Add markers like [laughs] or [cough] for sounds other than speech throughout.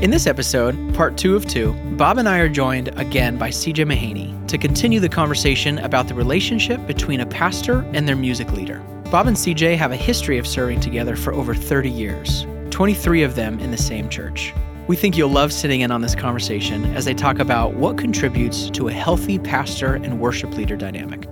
In this episode, part two of two, Bob and I are joined again by CJ Mahaney to continue the conversation about the relationship between a pastor and their music leader. Bob and CJ have a history of serving together for over 30 years, 23 of them in the same church. We think you'll love sitting in on this conversation as they talk about what contributes to a healthy pastor and worship leader dynamic.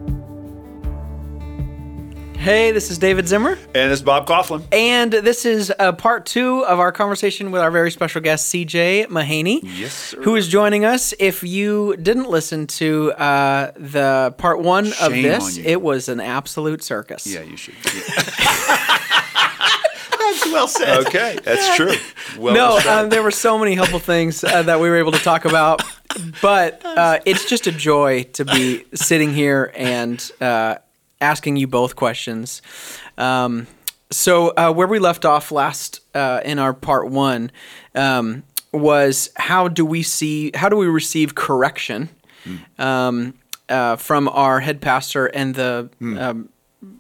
Hey, this is David Zimmer. And this is Bob Kauflin. And this is uh, part two of our conversation with our very special guest, CJ Mahaney. Yes, sir. Who is joining us. If you didn't listen to uh, the part one of Shame this, on you. it was an absolute circus. Yeah, you should. That's well said. okay, that's true. Well no, described. um, there were so many helpful things uh, that we were able to talk about, but uh, it's just a joy to be sitting here and uh, asking you both questions. Um, so, uh, where we left off last uh, in our part one um, was how do we see, how do we receive correction um, uh, from our head pastor and the um,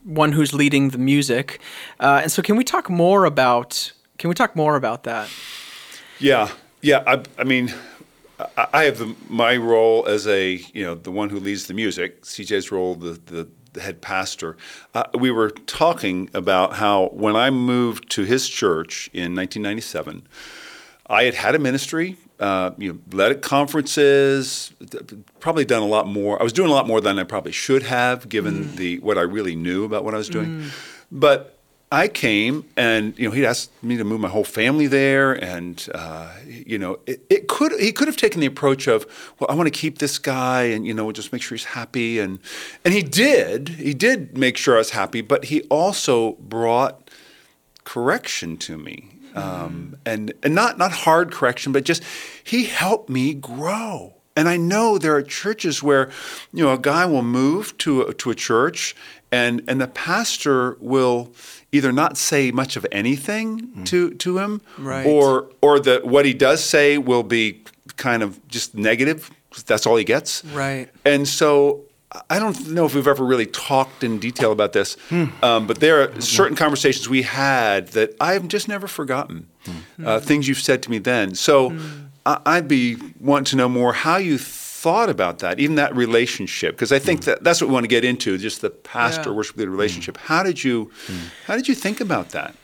one who's leading the music? Uh, and so, can we talk more about? Can we talk more about that? Yeah, yeah. I, I mean, I, I have the, my role as a you know the one who leads the music. CJ's role, the the, the head pastor. Uh, we were talking about how when I moved to his church in 1997, I had had a ministry. Uh, you know, led at conferences, probably done a lot more. I was doing a lot more than I probably should have, given the what I really knew about what I was doing. But I came and you know he'd asked me to move my whole family there, and uh, you know it, it could he could have taken the approach of well I want to keep this guy and you know just make sure he's happy and and he did he did make sure I was happy, but he also brought correction to me. Um, and and not not hard correction, but just he helped me grow. And I know there are churches where, you know, a guy will move to a, to a church, and and the pastor will either not say much of anything mm. to to him, Right. or or the what he does say will be kind of just negative That's all he gets, Right. and so I don't know if we've ever really talked in detail about this, hmm. um, but there are hmm. certain conversations we had that I've just never forgotten. Hmm. Uh, things you've said to me then. So I, I'd be wanting to know more how you thought about that, even that relationship, because I think mm. that that's what we want to get into, just the pastor Yeah. worship leader mm. relationship. How did you, mm. how did you think about that?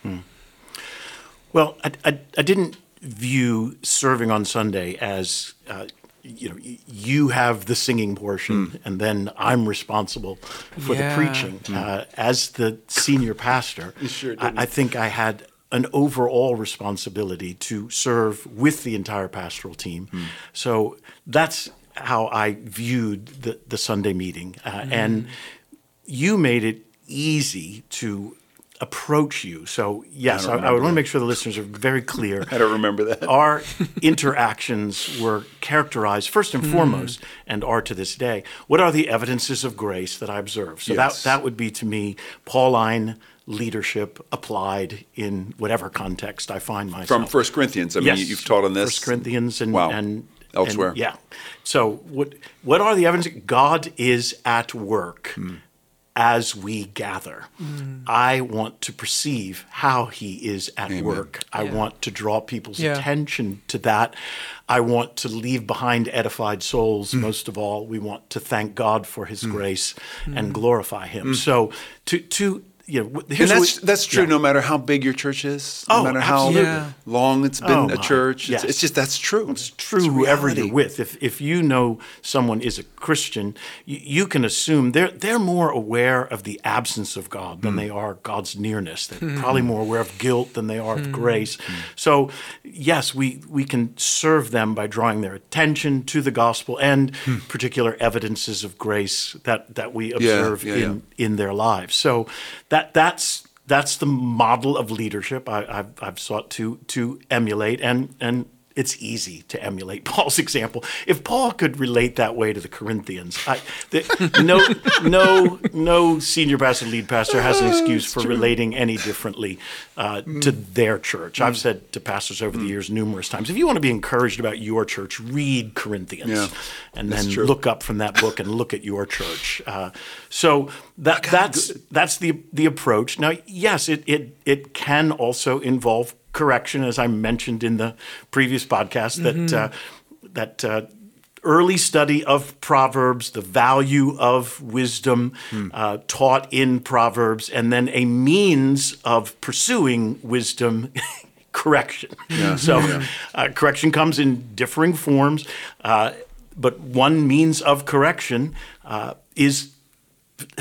Well, I, I, I didn't view serving on Sunday as, uh, you know, you have the singing portion and then I'm responsible for Yeah. the preaching. Uh, as the senior pastor, sure I, I think I had an overall responsibility to serve with the entire pastoral team. Hmm. So that's how I viewed the, the Sunday meeting. Uh, hmm. And you made it easy to approach you. So yes, I, I, would want to make sure the listeners are very clear. [laughs] I don't remember that. [laughs] Our interactions were characterized first and hmm. foremost, and are to this day. What are the evidences of grace that I observe? So Yes. that that would be to me Pauline leadership applied in whatever context I find myself. From First Corinthians, I mean, Yes. you- you've taught on this. First Corinthians and Wow. and Elsewhere. and- yeah. So what what are the evidence? God is at work Hmm. as we gather. I want to perceive how He is at work. I want to draw people's Yeah. attention to that. I want to leave behind edified souls. Hmm. Most of all, we want to thank God for His grace and glorify Him. So to to you know, Hmm. And that's we- that's true. yeah. No matter how big your church is, no Oh, matter how absolutely. Yeah. long it's been Oh, a church, it's, Yes. it's just that's true. It's true whoever you're with. If if you know someone is a Christian, you, you can assume they're they're more aware of the absence of God than hmm. they are God's nearness. They're hmm. probably more aware of guilt than they are of hmm. grace. So yes, we we can serve them by drawing their attention to the gospel and particular evidences of grace that that we observe yeah, in in their lives. So that that's that's the model of leadership I, I've, I've sought to to emulate, and and it's easy to emulate [laughs] Paul's example. If Paul could relate that way to the Corinthians, I, the, no no no senior pastor, lead pastor has an excuse for relating any differently uh, to their church. I've said to pastors over the years numerous times, if you want to be encouraged about your church, read Corinthians, Yeah, and then true. look up from that book and look at your church. Uh, so that that's that's the the approach. Now, yes, it it it can also involve correction, as I mentioned in the previous podcast, that uh, that uh, early study of Proverbs, the value of wisdom uh, taught in Proverbs, and then a means of pursuing wisdom. [laughs] correction. So, uh, correction comes in differing forms, uh, but one means of correction uh, is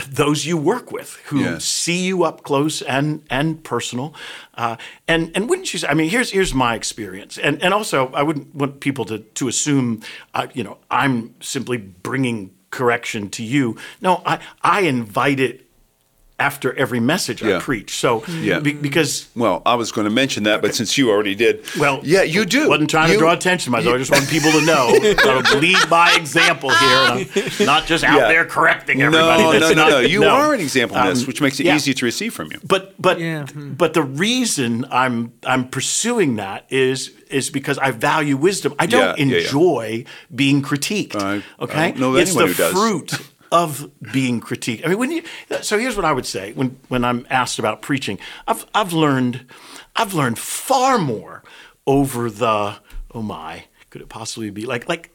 those you work with who Yes. see you up close and and personal. Uh, and and wouldn't you say? I mean, here's here's my experience, and and also I wouldn't want people to to assume, uh, you know, I'm simply bringing correction to you. No, I I invite it after every message I preach. So Yeah. be- because Well, I was going to mention that, but since you already did, well, yeah, you do. Wasn't trying You- to draw attention to myself. I just want people to know. [laughs] that I'm lead by example here, and I'm not just out Yeah. there correcting everybody. No, That's no, no, not- no. You are an example in this, Um, which makes it yeah. easy to receive from you. But but Yeah. But the reason I'm I'm pursuing that is is because I value wisdom. I don't Yeah, yeah, yeah. enjoy being critiqued. I- I okay, don't know it's anyone the who does. fruit [laughs] of being critiqued. I mean, when you so here's what I would say when when I'm asked about preaching. I've I've learned I've learned far more over the oh my could it possibly be like like.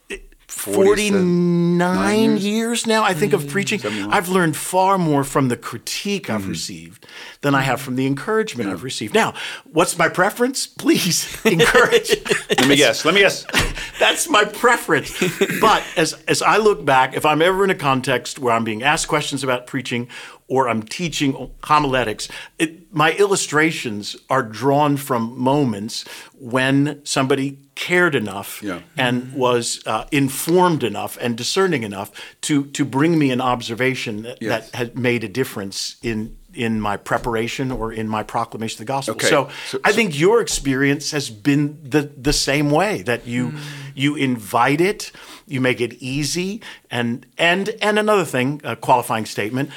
49 years? years now, I think, of mm, preaching. I've learned far more from the critique I've mm-hmm. received than I have from the encouragement I've received. Now, what's my preference? Please [laughs] encourage. Let me guess. Let me guess. [laughs] That's my preference. But as as I look back, if I'm ever in a context where I'm being asked questions about preaching or I'm teaching homiletics, it, my illustrations are drawn from moments when somebody cared enough Yeah. and was uh, informed enough and discerning enough to to bring me an observation that, Yes. that had made a difference in in my preparation or in my proclamation of the gospel. Okay. So, So- I think your experience has been the the same way that you you invite it, you make it easy, and and and another thing, a qualifying statement,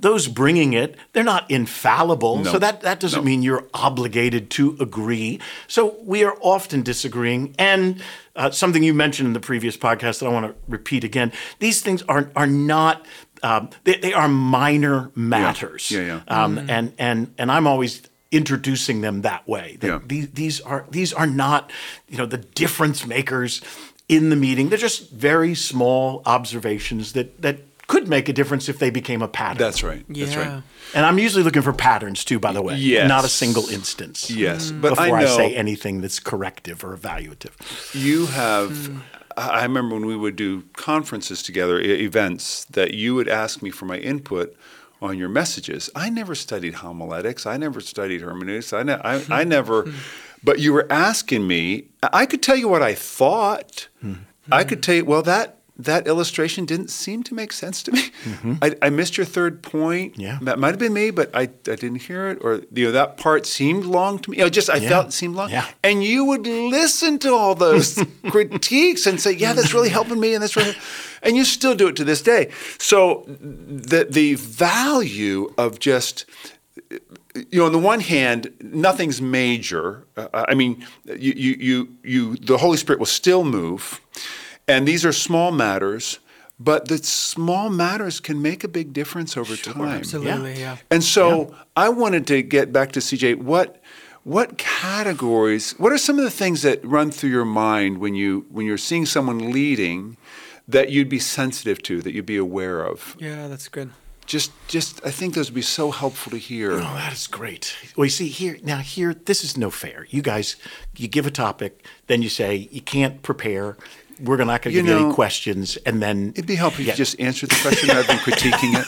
those bringing it, they're not infallible. No. So that that doesn't No. mean you're obligated to agree. So we are often disagreeing, and uh, something you mentioned in the previous podcast that I want to repeat again: these things are are not. Um, they, they are minor matters, Yeah, yeah. Um, and and and I'm always introducing them that way. That Yeah. these, these are these are not, you know, the difference makers in the meeting. They're just very small observations that that could make a difference if they became a pattern. That's right. That's right. And I'm usually looking for patterns too, by the way. Yes. Not a single instance. Yes, but Before I I, say anything that's corrective or evaluative. you have. Hmm. I I remember when we would do conferences together, events, that you would ask me for my input on your messages. I never studied homiletics. I never studied hermeneutics. I, ne- I, I [laughs] never. But you were asking me. I could tell you what I thought. I could tell you. Well, that that illustration didn't seem to make sense to me. Mm-hmm. I, I missed your third point. Yeah. that might have been me, but I, I didn't hear it. Or you know that part seemed long to me. You know, just I Yeah. felt it seemed long. Yeah. And you would listen to all those [laughs] critiques and say, "Yeah, that's really helping me," and that's really, and you still do it to this day. So the the value of just you know, on the one hand, nothing's major. Uh, I mean, you, you, you, you, the Holy Spirit will still move, and these are small matters, but the small matters can make a big difference over time. Absolutely, yeah. And so I wanted to get back to CJ. What what categories? What are some of the things that run through your mind when you when you're seeing someone leading that you'd be sensitive to, that you'd be aware of? Yeah, that's good. Just just I think those would be so helpful to hear. Oh, that is great. Well, you see here now here this is no fair. You guys, you give a topic, then you say you can't prepare. We're not going to give you any questions, and then It'd be helpful if Yeah. you just answer the question rather than critiquing it.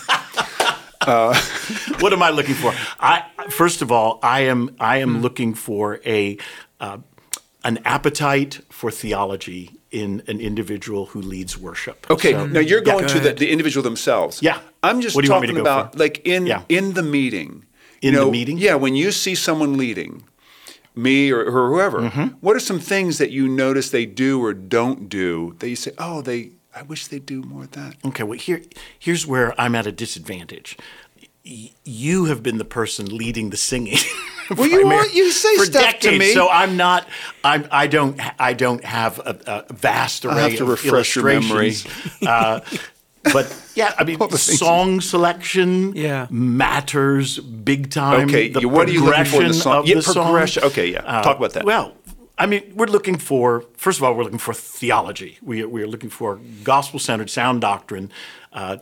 [laughs] what am I looking for? I first of all, I am I am looking for a uh, an appetite for theology in an individual who leads worship. Okay, So- now you're going to the, the individual themselves. Yeah. I'm just What do you want me talking to go about for? like in Yeah. in the meeting. In You the meeting? Yeah, when you see someone leading, me or, or whoever, Mm-hmm. what are some things that you notice they do or don't do that you say, oh, they, I wish they do more of that. Okay, well here here's where I'm at a disadvantage. Y- You have been the person leading the singing. [laughs] [laughs] Well, you are- you say stuff to me. so I'm not. I'm. I don't. I don't have a, a vast array have to refresh your memory. [laughs] uh, but yeah, I mean, [laughs] All the things- song selection Yeah. matters big time. Okay, The what are you looking for in the progression song? of Yeah, the song. Okay, yeah. Uh, Talk about that. Well, I mean, we're looking for first of all, we're looking for theology. We we are looking for gospel centered sound doctrine. Uh,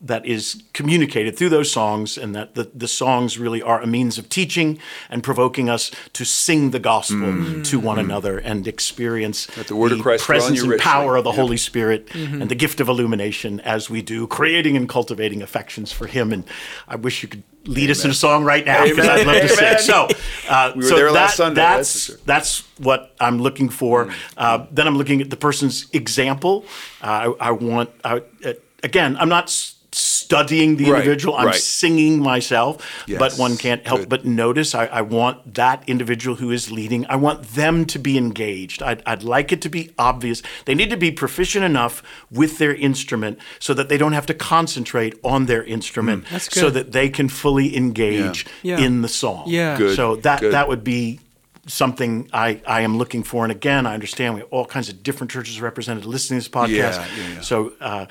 that is communicated through those songs, and that the, the songs really are a means of teaching and provoking us to sing the gospel to one another and experience Mm. the word of Christ presence and richly. power of the Holy Spirit and the gift of illumination as we do, creating and cultivating affections for Him. And I wish you could lead us in a song right now because I'd love to sing. So, [laughs] uh, We were so there that, Sunday, that's That's that's what I'm looking for. Uh, then I'm looking at the person's example. Uh, I, I want I, uh, again. I'm not. S- Studying the Right, individual, I'm right. singing myself, but one can't help good. but notice. I, I want that individual who is leading. I want them to be engaged. I'd, I'd like it to be obvious. They need to be proficient enough with their instrument so that they don't have to concentrate on their instrument, That's so that they can fully engage Yeah. in the song. Yeah. Good, So that good. that would be something I, I am looking for. And again, I understand we have all kinds of different churches represented listening to this podcast. Yeah, yeah, yeah. So uh, ap- ap-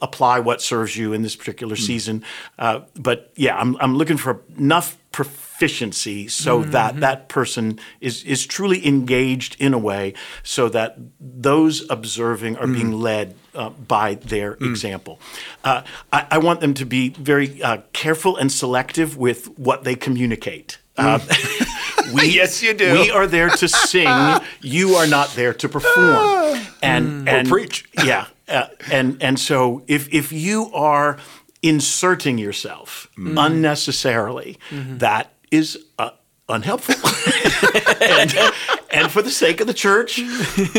apply what serves you in this particular Hmm. season. Uh, but yeah, I'm, I'm looking for enough proficiency so Mm-hmm. that that person is, is truly engaged in a way so that those observing are being Mm. led uh, by their example. Uh, I, I want them to be very uh, careful and selective with what they communicate. Uh, [laughs] [laughs] we, Mm. Yes, you do. We are there to sing. [laughs] you are not there to perform. And, and preach. Yeah. Uh, and and so if if you are inserting yourself unnecessarily, that is uh, unhelpful. [laughs] and, and for the sake of the church,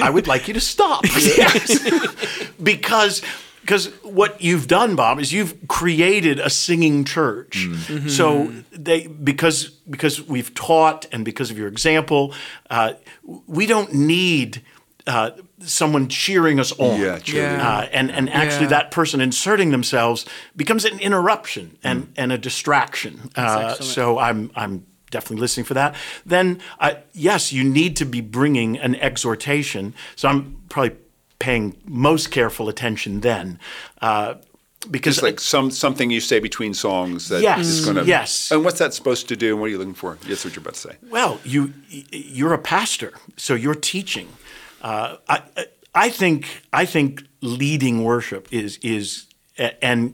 I would like you to stop. [laughs] Yes. [laughs] because because what you've done, Bob, is you've created a singing church. So they because because we've taught and because of your example, uh, we don't need. Uh, someone cheering us on, Yeah, cheerleading. Yeah. Uh, and and actually Yeah. that person inserting themselves becomes an interruption and, and a distraction. Uh, so I'm I'm definitely listening for that. Then uh, yes, you need to be bringing an exhortation. So I'm probably paying most careful attention then. Uh, because Just like some something you say between songs that is Yes, going to. yes. And what's that supposed to do? And what are you looking for? Yes, what you're about to say. Well, you you're a pastor, so you're teaching. Uh, I I think I think leading worship is is and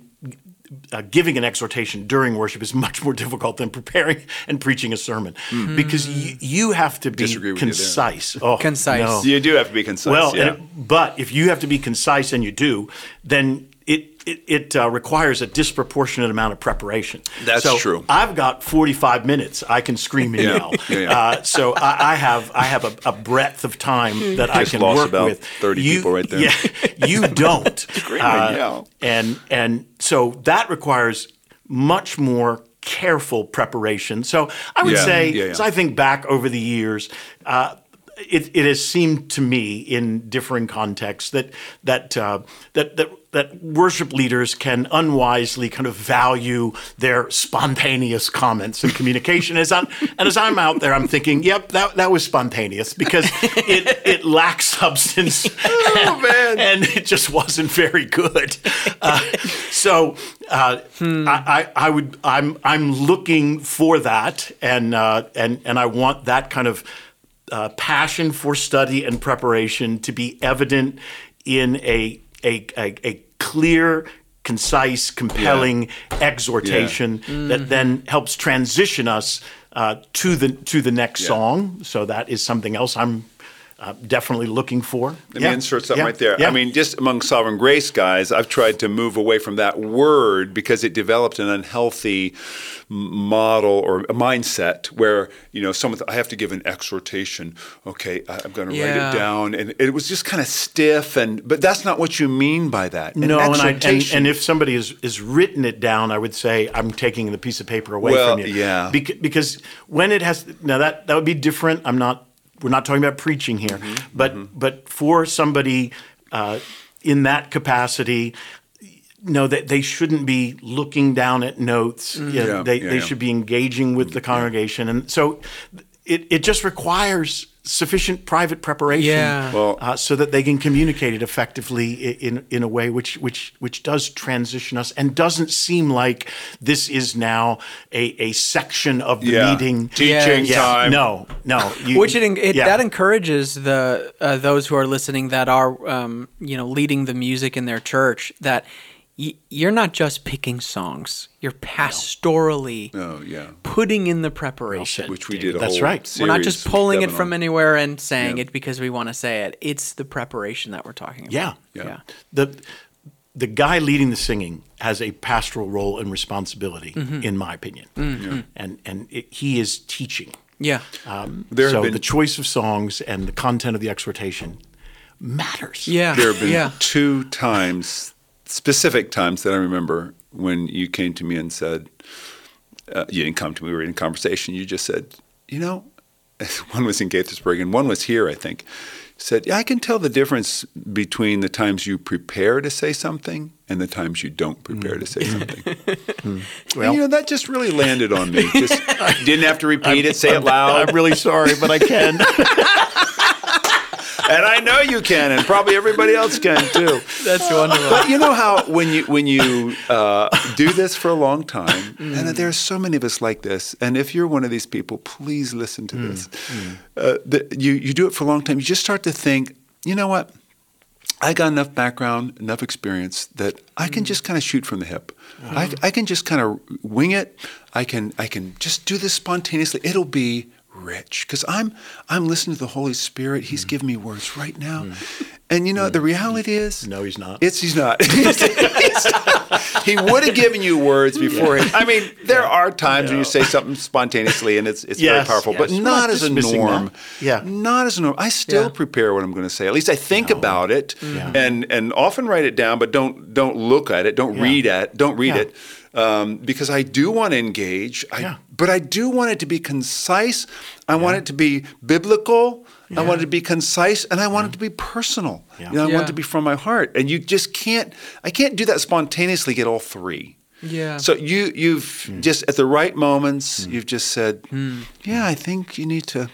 uh, giving an exhortation during worship is much more difficult than preparing and preaching a sermon because you, you have to be Disagree with you there. concise. [laughs] Oh, Concise. no. You do have to be concise. Well, yeah. and it- but if you have to be concise and you do, then it it, it uh, requires a disproportionate amount of preparation. That's so true. I've got 45 minutes. I can scream and Yeah. yell. [laughs] Yeah. Uh, so I, I have I have a, a breadth of time that I can lost work about with. 30 people right there. Yeah, [laughs] you don't. Scream and yell. And and so that requires much more careful preparation. So I would Yeah, say, as I think back over the years, uh, it, it has seemed to me in differing contexts that that uh, that that that worship leaders can unwisely kind of value their spontaneous comments and communication. As I'm, and as I'm out there, I'm thinking, "Yep, that that was spontaneous because it it lacks substance, Oh, man. and it just wasn't very good." Uh, so uh, I, I, I would I'm I'm looking for that, and uh, and and I want that kind of uh, passion for study and preparation to be evident in a a, a, a clear, concise, compelling exhortation that then helps transition us uh, to the to the next Yeah. song. So that is something else I'm uh, definitely looking for. Let me insert something right there. Yeah. I mean, just among sovereign grace guys, I've tried to move away from that word because it developed an unhealthy model or a mindset where you know someone I have to give an exhortation. Okay, I- I'm going to write it down, and it was just kind of stiff. And but that's not what you mean by that. An no, and, I, and, and if somebody has, has written it down, I would say I'm taking the piece of paper away Well, from you. yeah. Bec- because when it has now that that would be different. I'm not. We're not talking about preaching here, Mm-hmm, but but for somebody uh, in that capacity. No, that they shouldn't be looking down at notes. Mm-hmm. Yeah, they, yeah, they yeah. should be engaging with the congregation, and so it, it just requires sufficient private preparation Yeah. Well- uh, so that they can communicate it effectively in in a way which which which does transition us and doesn't seem like this is now a, a section of the Yeah. meeting Teaching Yeah. time. No, no. you- which it, it yeah. that encourages the uh, those who are listening that are um, you know leading the music in their church that y- you're not just picking songs you're pastorally Oh yeah. putting in the preparation Which we did. A that's whole right. we're not just pulling it from anywhere and saying Yeah. it because we want to say it it's the preparation that we're talking about Yeah. Yeah. yeah the the guy leading the singing has a pastoral role and responsibility, Mm-hmm. in my opinion, and and it, he is teaching. yeah There have so been- the choice of songs and the content of the exhortation matters. yeah There have been yeah two times, specific times that I remember when you came to me and said, uh, you didn't come to me, we were in conversation. You just said, you know, [laughs] one was in Gaithersburg and one was here, I think. Said, yeah, I can tell the difference between the times you prepare to say something and the times you don't prepare to say something. [laughs] Well- and, you know, that just really landed on me. [laughs] Just didn't have to repeat it, say it loud. I'm really sorry, but I can. And I know you can, and probably everybody else can too. that's wonderful But you know how when you when you uh, do this for a long time, mm. and there are so many of us like this. And if you're one of these people, please listen to mm, this. Mm. Uh, the, you you do it for a long time. You just start to think, you know what? I got enough background, enough experience that I can just kind of shoot from the hip. Uh-huh. I, I can just kind of wing it. I can I can just do this spontaneously. It'll be rich because I'm I'm listening to the Holy Spirit. He's mm. giving me words right now, mm. and you know mm. the reality is No, he's not. It's he's not. [laughs] he would have given you words before. He, I mean, there are times when you say something spontaneously and it's it's very Yes, powerful, but yes. We're not not as a norm. Yeah. not as a norm. I still Yeah. prepare what I'm going to say. At least I think about it, and and often write it down, but don't don't look at it. Don't Yeah. read at. Don't read Yeah. it. Um, because I do want to engage, I, Yeah. but I do want it to be concise. I want it to be biblical. I want it to be concise, and I want it to be personal. Yeah. You know, I want it to be from my heart, and you just can't. I can't do that spontaneously. Get all three. yeah So you you've just at the right moments you've just said, Hmm. yeah, I think you need to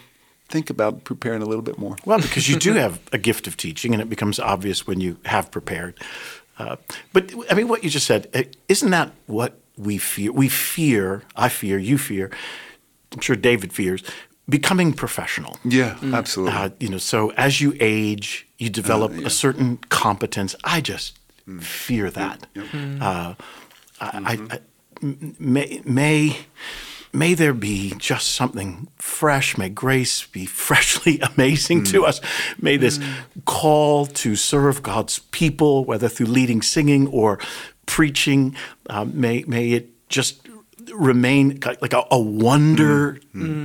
think about preparing a little bit more. Well, because you do have a gift of teaching, and it becomes obvious when you have prepared. Uh, but I mean, what you just said, uh, isn't that what we fear? We fear, I fear, you fear, I'm sure David fears, becoming professional. Yeah, mm. uh, absolutely. Uh, you know, so as you age, you develop uh, yeah. a certain competence. I just mm. fear that. Yep. Mm-hmm. Uh, I, I, mm-hmm. I- m- may, may may there be just something fresh. May grace be [laughs] freshly amazing to mm. us. May this call to serve God's people, whether through leading singing or preaching, uh, may may it just remain like a, a wonder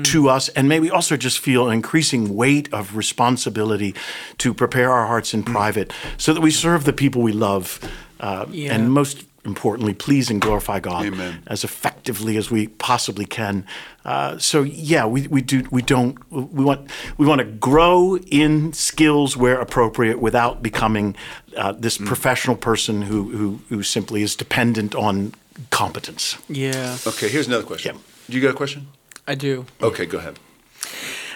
to us and may we also just feel an increasing weight of responsibility to prepare our hearts in private so that we serve the people we love uh, Yeah. and most importantly please and glorify god Amen. as effectively as we possibly can uh, so yeah we, we do we don't we want we want to grow in skills where appropriate without becoming uh, this professional person who, who who simply is dependent on competence yeah Okay, here's another question. Yeah. Do You got a question? i do Okay, go ahead.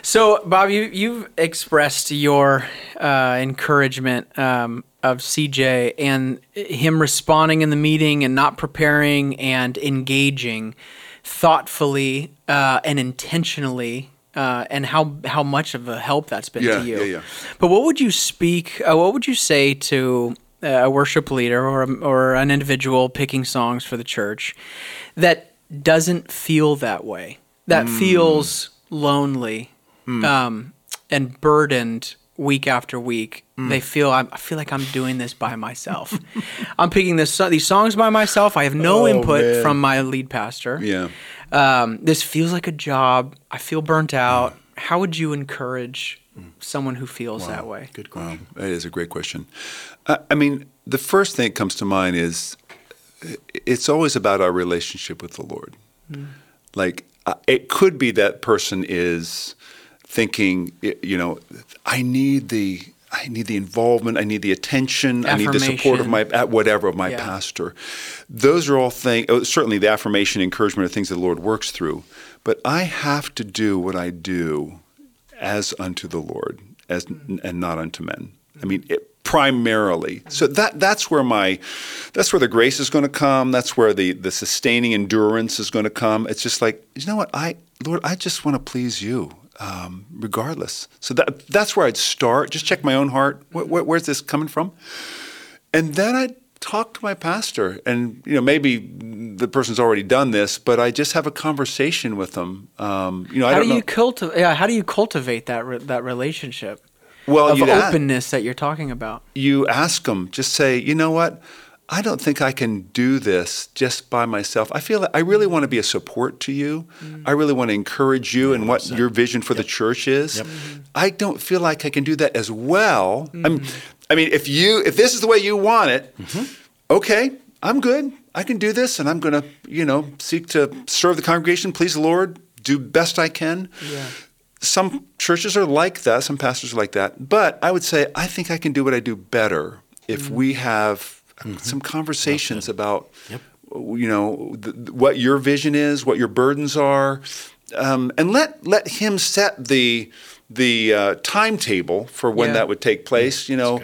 So, Bob, you, you've expressed your uh, encouragement um, of CJ and him responding in the meeting and not preparing and engaging thoughtfully uh, and intentionally. Uh, and how how much of a help that's been Yeah, to you. yeah, yeah. But what would you speak? Uh, what would you say to uh, a worship leader or a, or an individual picking songs for the church that doesn't feel that way? That Hmm. feels lonely um, and burdened week after week. Hmm. They feel I'm, I feel like I'm doing this by myself. [laughs] I'm picking this these songs by myself. I have no Oh, input man. from my lead pastor. Yeah. Um, this feels like a job. I feel burnt out. How would you encourage someone who feels that way? good Wow, question that is a great question. Uh, I mean, the first thing that comes to mind is it's always about our relationship with the Lord. Like, uh, it could be that person is thinking, you know, I need the. I need the involvement. I need the attention. I need the support of my at whatever of my Yeah. pastor. Those are all things. Oh, certainly, the affirmation, encouragement are things that the Lord works through. but I have to do what I do as unto the Lord, as and not unto men. I mean, it, primarily. So that that's where my that's where the grace is going to come. That's where the the sustaining endurance is going to come. It's just like you know what I Lord, I just want to please you. Um, regardless, so that that's where I'd start. Just check my own heart. Where, where, where's this coming from? And then I'd talk to my pastor, and you know maybe the person's already done this, but I just have a conversation with them. Um, you know, I How don't do you know. cultivate? Yeah, how do you cultivate that re- that relationship well, of openness that you're talking about? you ask them, just say, you know what? I don't think I can do this just by myself. I feel I really want to be a support to you. Mm-hmm. I really want to encourage you and what your vision for the church is. I don't feel like I can do that as well. I'm, mm-hmm. I mean, if you if this is the way you want it, mm-hmm. okay, I'm good. I can do this, and I'm going to, you know, seek to serve the congregation, please the Lord, do best I can. Yeah. Some churches are like that. Some pastors are like that. But I would say I think I can do what I do better if mm. we have some conversations about, you know, th- what your vision is, what your burdens are, um, and let let him set the the uh, timetable for when Yeah. that would take place. You know,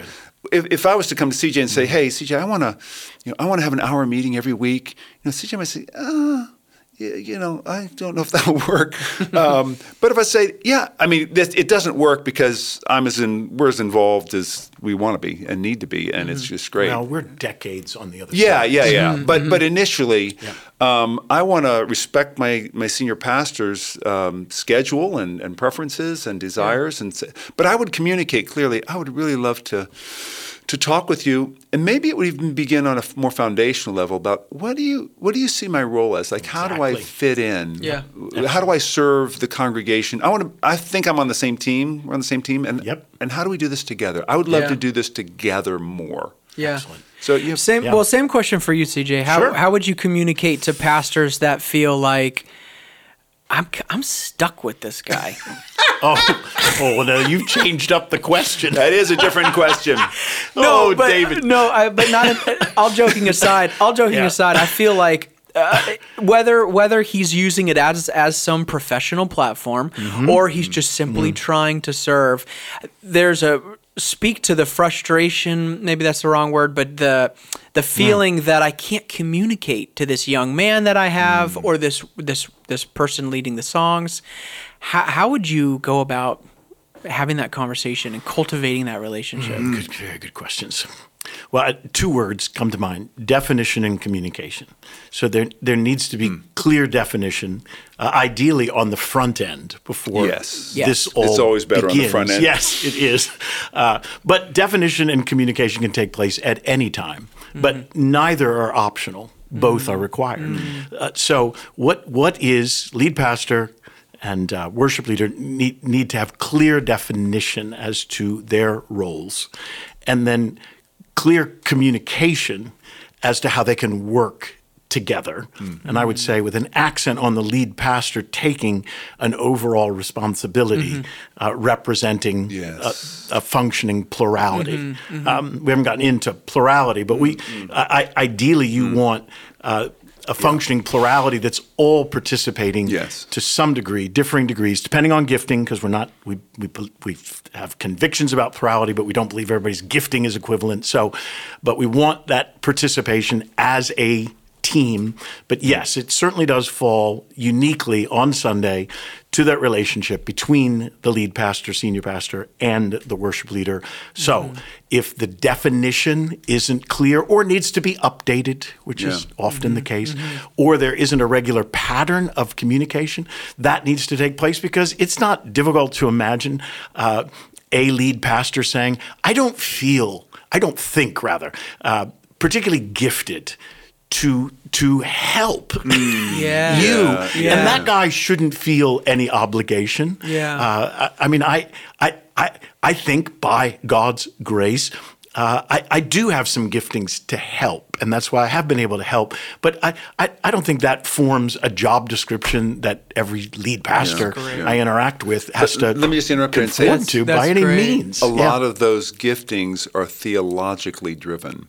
if, if I was to come to CJ and say, "Hey, CJ, I want to, you know, I want to have an hour meeting every week," you know, CJ might say, "Ah." You know, I don't know if that'll [laughs] work. um, but if I say, yeah, I mean, this, it doesn't work because I'm as in we're as involved as we want to be and need to be, and it's just great. Well, we're decades on the other Yeah, side. yeah, yeah. Yeah. But but initially, um, I want to respect my my senior pastor's um, schedule and, and preferences and desires, and but I would communicate clearly. I would really love to to talk with you, and maybe it would even begin on a more foundational level about what do you what do you see my role as? Like, how do I fit in? Yeah. How do I serve the congregation? I want to. I think I'm on the same team. We're on the same team, and Yep. and how do we do this together? I would love Yeah. to do this together more. Yeah. Excellent. So you have Same. Yeah. Well, same question for you, CJ. How Sure. how would you communicate to pastors that feel like I'm I'm stuck with this guy? [laughs] Oh, oh, well, now you've changed up the question. That is a different question. [laughs] oh, but, David. No, I, but not. all joking aside, all joking Yeah. aside, I feel like. Uh, whether whether he's using it as as some professional platform Mm-hmm. or he's just simply trying to serve, there's a speak to the frustration. Maybe that's the wrong word, but the the feeling that I can't communicate to this young man that I have Mm. or this this this person leading the songs. How how would you go about having that conversation and cultivating that relationship? Good, very good questions. Well, uh, two words come to mind: definition and communication. So there, there needs to be clear definition, uh, ideally on the front end before Yes. Yes. this It's always better on the front end. Yes, it is. Uh, but definition and communication can take place at any time. But neither are optional; both are required. Uh, so, what what is lead pastor? and uh, worship leader need, need to have clear definition as to their roles and then clear communication as to how they can work together. And I would say, with an accent on the lead pastor taking an overall responsibility, uh, representing Yes. a, a functioning plurality. Um, we haven't gotten into plurality, but we I, I- ideally you want. Uh, a functioning plurality that's all participating Yes. to some degree, differing degrees, depending on gifting, because we're not we we we have convictions about plurality, but we don't believe everybody's gifting is equivalent. So, but we want that participation as a team. But yes, it certainly does fall uniquely on Sunday to that relationship between the lead pastor, senior pastor, and the worship leader. So, if the definition isn't clear or needs to be updated, which is Yeah. often the case, or there isn't a regular pattern of communication, that needs to take place because it's not difficult to imagine uh, a lead pastor saying, I don't feel, I don't think rather, uh, particularly gifted to to help Yeah. [laughs] you, Yeah. and that guy shouldn't feel any obligation. Yeah. Uh, I, I mean, I, I, I, I think by God's grace, uh, I, I do have some giftings to help, and that's why I have been able to help. But I, I, I don't think that forms a job description that every lead pastor great. I interact with has to. let me just interrupt here and say conform that's- to that's by any great. means. a Yeah. lot of those giftings are theologically driven.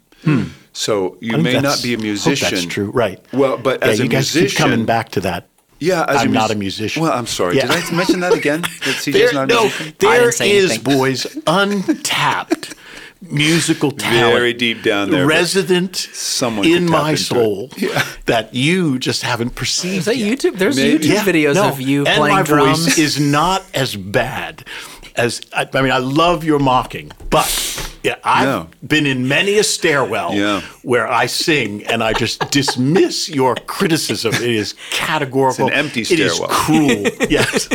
So you Hmm. I think may not be a hope musician. That's true, right? Well, but yeah, as a you guys musician, keep coming back to that. Yeah, as I'm a not a musician. Well, I'm sorry. Yeah. Did I mention that again? [laughs] That CJ's There, not a no, musician? there didn't say is, anything. boys, untapped musical [laughs] talent. Very deep down there, Resident someone in my into it. soul [laughs] that you just haven't perceived. Is that yet. YouTube? There's Maybe. YouTube videos no, of you and playing my drums. voice is not as bad as I, I mean. I love your mocking, but yeah, I've No. been in many a stairwell Yeah. where I sing and I just dismiss your criticism. It is categorical. It's an empty stairwell. It is cruel. [laughs] yes.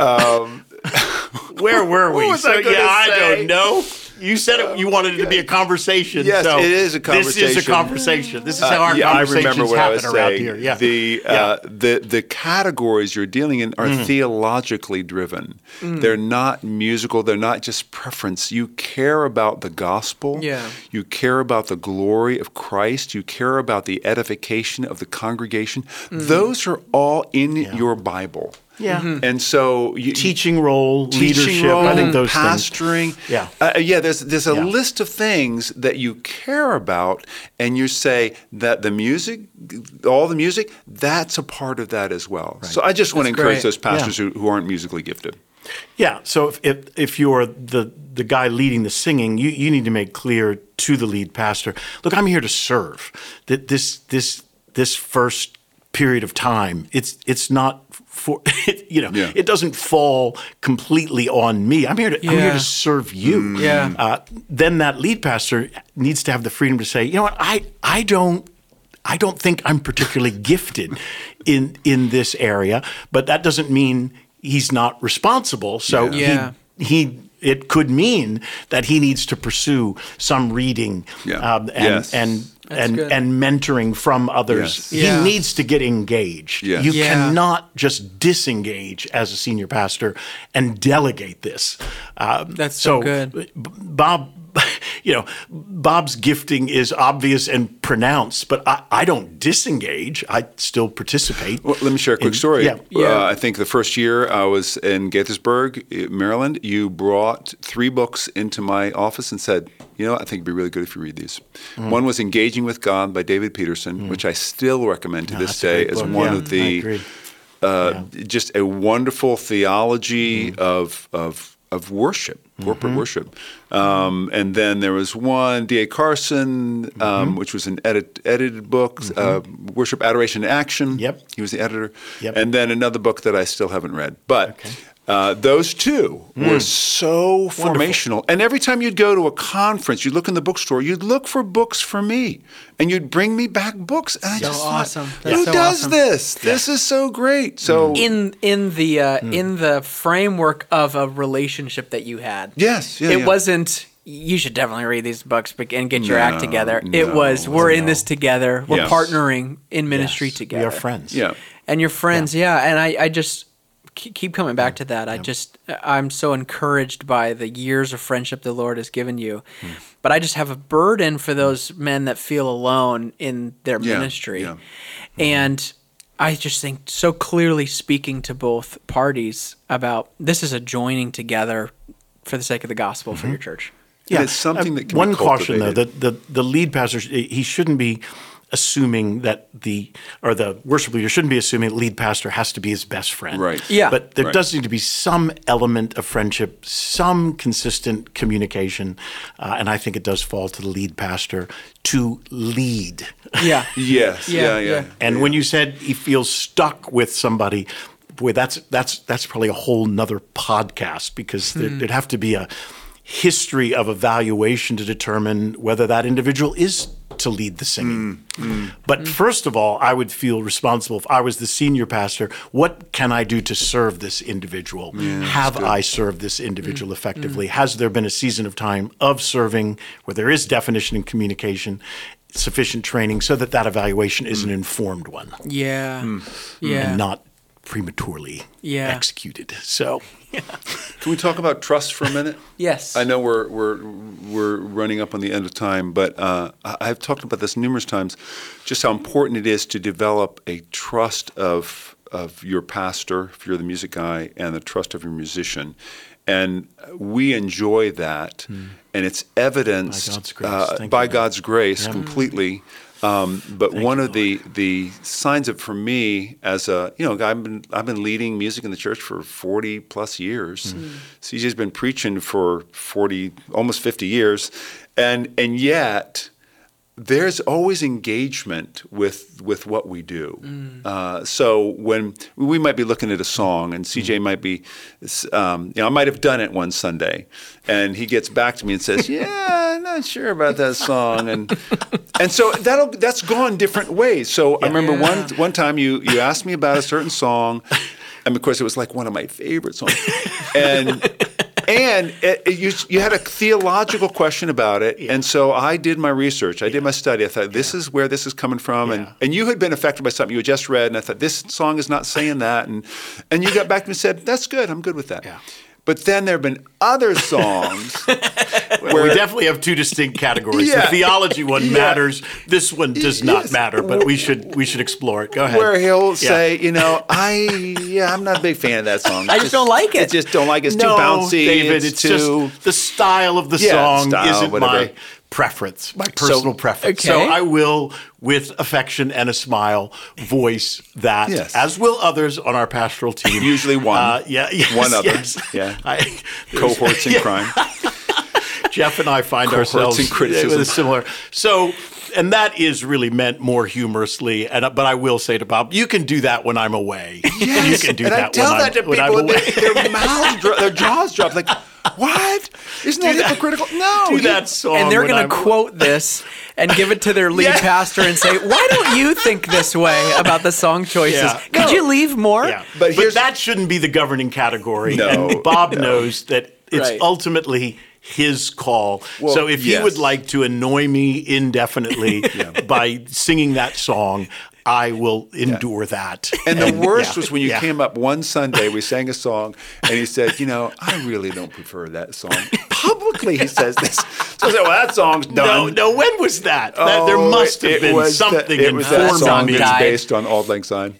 Um, [laughs] where were we? was so yeah, I don't know. You said it, you wanted it to be a conversation. Yes, so it is a conversation. This is a conversation. This is how our Uh, yeah, I conversations remember what I happen was around saying. here. Yeah. The, uh, the the categories you're dealing in are Mm. theologically driven. They're not musical. They're not just preference. You care about the gospel. Yeah. You care about the glory of Christ. You care about the edification of the congregation. Mm. Those are all in your Bible. Yeah. Mhm. And so you, teaching role, teaching leadership. role, I think those things. Yeah. uh, yeah. There's there's a Yeah. list of things that you care about, and you say that the music, all the music, that's a part of that as well. So I just want to encourage great. those pastors who, who aren't musically gifted. Yeah. So if, if if you're the the guy leading the singing, you, you need to make clear to the lead pastor, look, I'm here to serve. That this this this first period of time, it's it's not for [laughs] you know, Yeah. it doesn't fall completely on me. I'm here to I'm here to serve you. Yeah. Uh, then that lead pastor needs to have the freedom to say, you know what, I I don't I don't think I'm particularly [laughs] gifted in in this area, but that doesn't mean he's not responsible. So Yeah. he he it could mean that he needs to pursue some reading Yeah. um, and Yes. and That's and good. and mentoring from others. Yes. He Yeah. needs to get engaged. Yes. You Yeah. cannot just disengage as a senior pastor and delegate this. Um, That's so good. B- Bob, you know, Bob's gifting is obvious and pronounced, but I, I don't disengage. I still participate. Well, let me share a quick in- story. Yeah. Yeah. Uh, I think the first year I was in Gaithersburg, uh, Maryland, you brought three books into my office and said, you know, I think it'd be really good if you read these. Mm. One was Engaging with God by David Peterson, which I still recommend to this day as one Yeah, of I the agree. uh, just a wonderful theology Mm. of of of worship, corporate Mm-hmm. worship. Um, and then there was one D.A. Carson, Mm-hmm. um, which was an edit, edited book, uh, Worship, Adoration, and Action. Yep. he was the editor. Yep. And then another book that I still haven't read, but. Uh, those two Mm. were so formational. And every time you'd go to a conference, you'd look in the bookstore, you'd look for books for me, and you'd bring me back books. And I So just thought, awesome. That's who so does awesome. this? This is so great. So in in the uh, in the framework of a relationship that you had. Yes, yeah, it yeah. wasn't. You should definitely read these books and get your act No, together. it was we're in this together. We're Yes. partnering in ministry Yes, together. We are friends. yeah. and your friends yeah, and I, I just ke- keep coming back to that. I just i'm so encouraged by the years of friendship the lord has given you. Hmm. but i just have a burden for those men that feel alone in their Yeah, ministry. Yeah. and i just think so clearly speaking to both parties about this is a joining together for the sake of the gospel Mm-hmm. for your church. It's something that can be one caution though. that the the lead pastor he shouldn't be assuming that the or the worship leader shouldn't be assuming the lead pastor has to be his best friend Right. Yeah. but there Right. does need to be some element of friendship some consistent communication uh, and i think it does fall to the lead pastor to lead yeah [laughs] Yes. Yeah, Yeah. Yeah. yeah. and when you said he feels stuck with somebody, boy, that's that's that's probably a whole nother podcast because there, Hmm. there'd have to be a history of evaluation to determine whether that individual is to lead the singing. Hmm. But mm. first of all, I would feel responsible if I was the senior pastor. What can I do to serve this individual? Have I served this individual mm, effectively? Has there been a season of time of serving where there is definition and communication? Sufficient training so that that evaluation is an informed one yeah yeah and not prematurely Yeah. executed. So, [laughs] Can we talk about trust for a minute? [laughs] yes I know we're we're we're running up on the end of time, but uh, I- I've talked about this numerous times, just how important it is to develop a trust of of your pastor, if you're the music guy, and the trust of your musician, and we enjoy that, and it's evidenced By God's grace. uh, by. God's grace completely. Um, but one of the the signs of for me as a you know I've been I've been leading music in the church for 40 plus years. CJ's been preaching for 40 almost 50 years, and and yet there's always engagement with with what we do. Uh, so when we might be looking at a song, and CJ might be, um, you know, I might have done it one Sunday, and he gets back to me and says, [laughs] "Yeah, I'm not sure about that song," and and so that'll that's gone different ways. So I remember one one time you you asked me about a certain song, and of course it was like one of my favorite songs, [laughs] and and it, it- you, you had a theological question about it, and so I did my research. I did my study. I thought this is where this is coming from, and, Yeah. and you had been affected by something you had just read, and I thought this song is not saying that, and and you got back to me and said that's good. I'm good with that. Yeah. But then there have been other [laughs] songs where, we definitely have two distinct categories. Yeah. The theology one Yeah. matters. This one does not matter, but we should we should explore it. Go ahead. where he'll Yeah. say, you know, I yeah, I'm not a big fan of that song. [laughs] I just don't like it. I it. just don't like it. It's no, too bouncy. David, it's, it's, too. just the style of the Yeah, song style, isn't whatever. my preference, my personal preference. So. I will, with affection and a smile, voice that, Yes. as will others on our pastoral team. Usually one. Uh, yeah, yes, One other. yes. Yeah. I- cohorts in [laughs] Yeah. crime. Jeff and I find Cohorts ourselves and criticism. with similar. So, and that is really meant more humorously. And uh, but I will say to Bob, you can do that when I'm away. Yes. you can do and that I tell when, that I'm, to when I'm people, and away. they, their mouths, dro- their jaws drop. Like, what? Isn't that, Do that- hypocritical? No, do you- that song. and they're going to quote this and give it to their lead Yeah. pastor and say, "Why don't you think this way about the song choices? Yeah. Could No. you leave more?" Yeah, But but, here's- that shouldn't be the governing category. No, and Bob knows that it's Right. ultimately his call. Well, so if he would like to annoy me indefinitely [laughs] by singing that song, I will endure that. And the worst yeah, was when you yeah. came up one Sunday, we sang a song, and he said, You know, I really don't prefer that song. Publicly, he says this. So I said, Well, that song's No, done. no. When was that? That- there Oh, must have been was the- something it was that song me. that's based on Auld Lang Syne.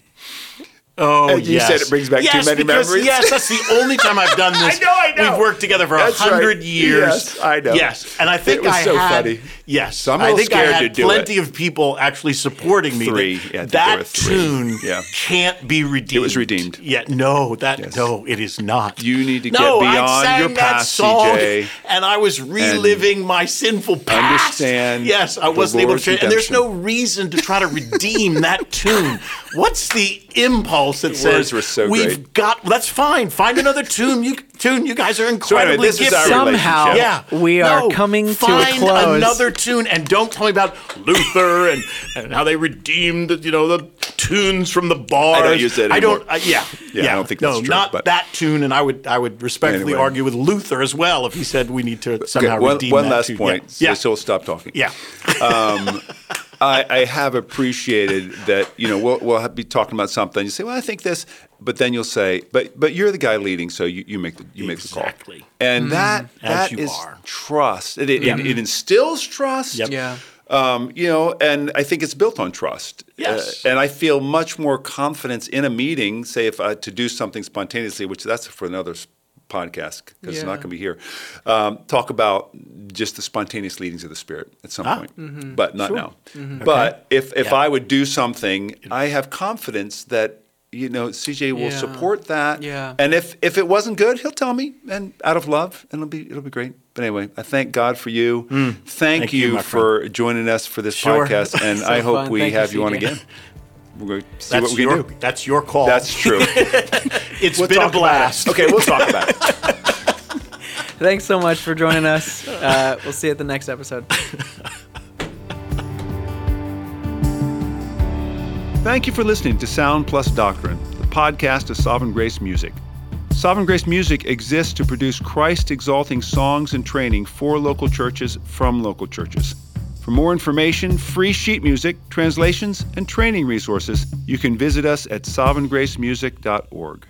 Oh, And you yes. said it brings back too yes, many because, memories. Yes, that's the only time I've done [laughs] this. I know, I know. We've worked together for a That's right. hundred years. Yes, I know. Yes, and I think I so had, funny. Yes, So I'm I think I had plenty it. of people actually supporting me. Three. That, Yeah, that tune Yeah. can't be redeemed. It was redeemed. Yeah, no, that Yes. no, it is not. You need to get no, I beyond your past, song, CJ, and I was reliving my sinful past. understand Yes, I wasn't able to and there's no reason to try to redeem that tune. [laughs] What's the impulse that says were so we've great. got? Well, that's fine. Find another tune. You tune. You guys are incredibly this is our gifted. Somehow. Yeah, we are No, coming to a find close. another tune, and don't tell me about Luther and, and how they redeemed, the, you know, the tunes from the bar. I don't use that I don't. Uh, yeah, Yeah, I don't think no, that's true, not but- that tune. And I would, I would respectfully Anyway. argue with Luther as well if he said we need to somehow Okay, one, redeem one that last tune. point. Yeah, So we'll stop talking. yeah. [laughs] I, I have appreciated that. You know, we'll we'll be talking about something. You say, "Well, I think this," but then you'll say, "But but you're the guy leading, so you, you make the you make the Exactly. call." And that As that you is are. trust. It, it, Yeah. it, it instills trust. Yep. Yeah. Um, you know, and I think it's built on trust. Yes. Uh, and I feel much more confidence in a meeting, say if I to do something spontaneously, which that's for another s- podcast because it's not going to be here. Um, talk about just the spontaneous leadings of the Spirit at some Ah. point, but not Sure. now. But if if Yeah. I would do something, I have confidence that you know CJ will Yeah. support that. Yeah. And if if it wasn't good, he'll tell me, and out of love, and it'll be it'll be great. But anyway, I thank God for you. Thank, Thank you, you, my for joining us for this Sure. podcast, [laughs] and So I hope fun. we Thank have you, on again. We're going to see That's what we can your, do. that's your call. That's true. [laughs] it's We'll been a talk about blast. Okay, we'll talk about it. [laughs] Thanks so much for joining us. Uh, we'll see you at the next episode. Thank you for listening to Sound Plus Doctrine, the podcast of Sovereign Grace Music. Sovereign Grace Music exists to produce Christ exalting songs and training for local churches from local churches. For more information, free sheet music, translations, and training resources, you can visit us at sovereigngracemusic.org.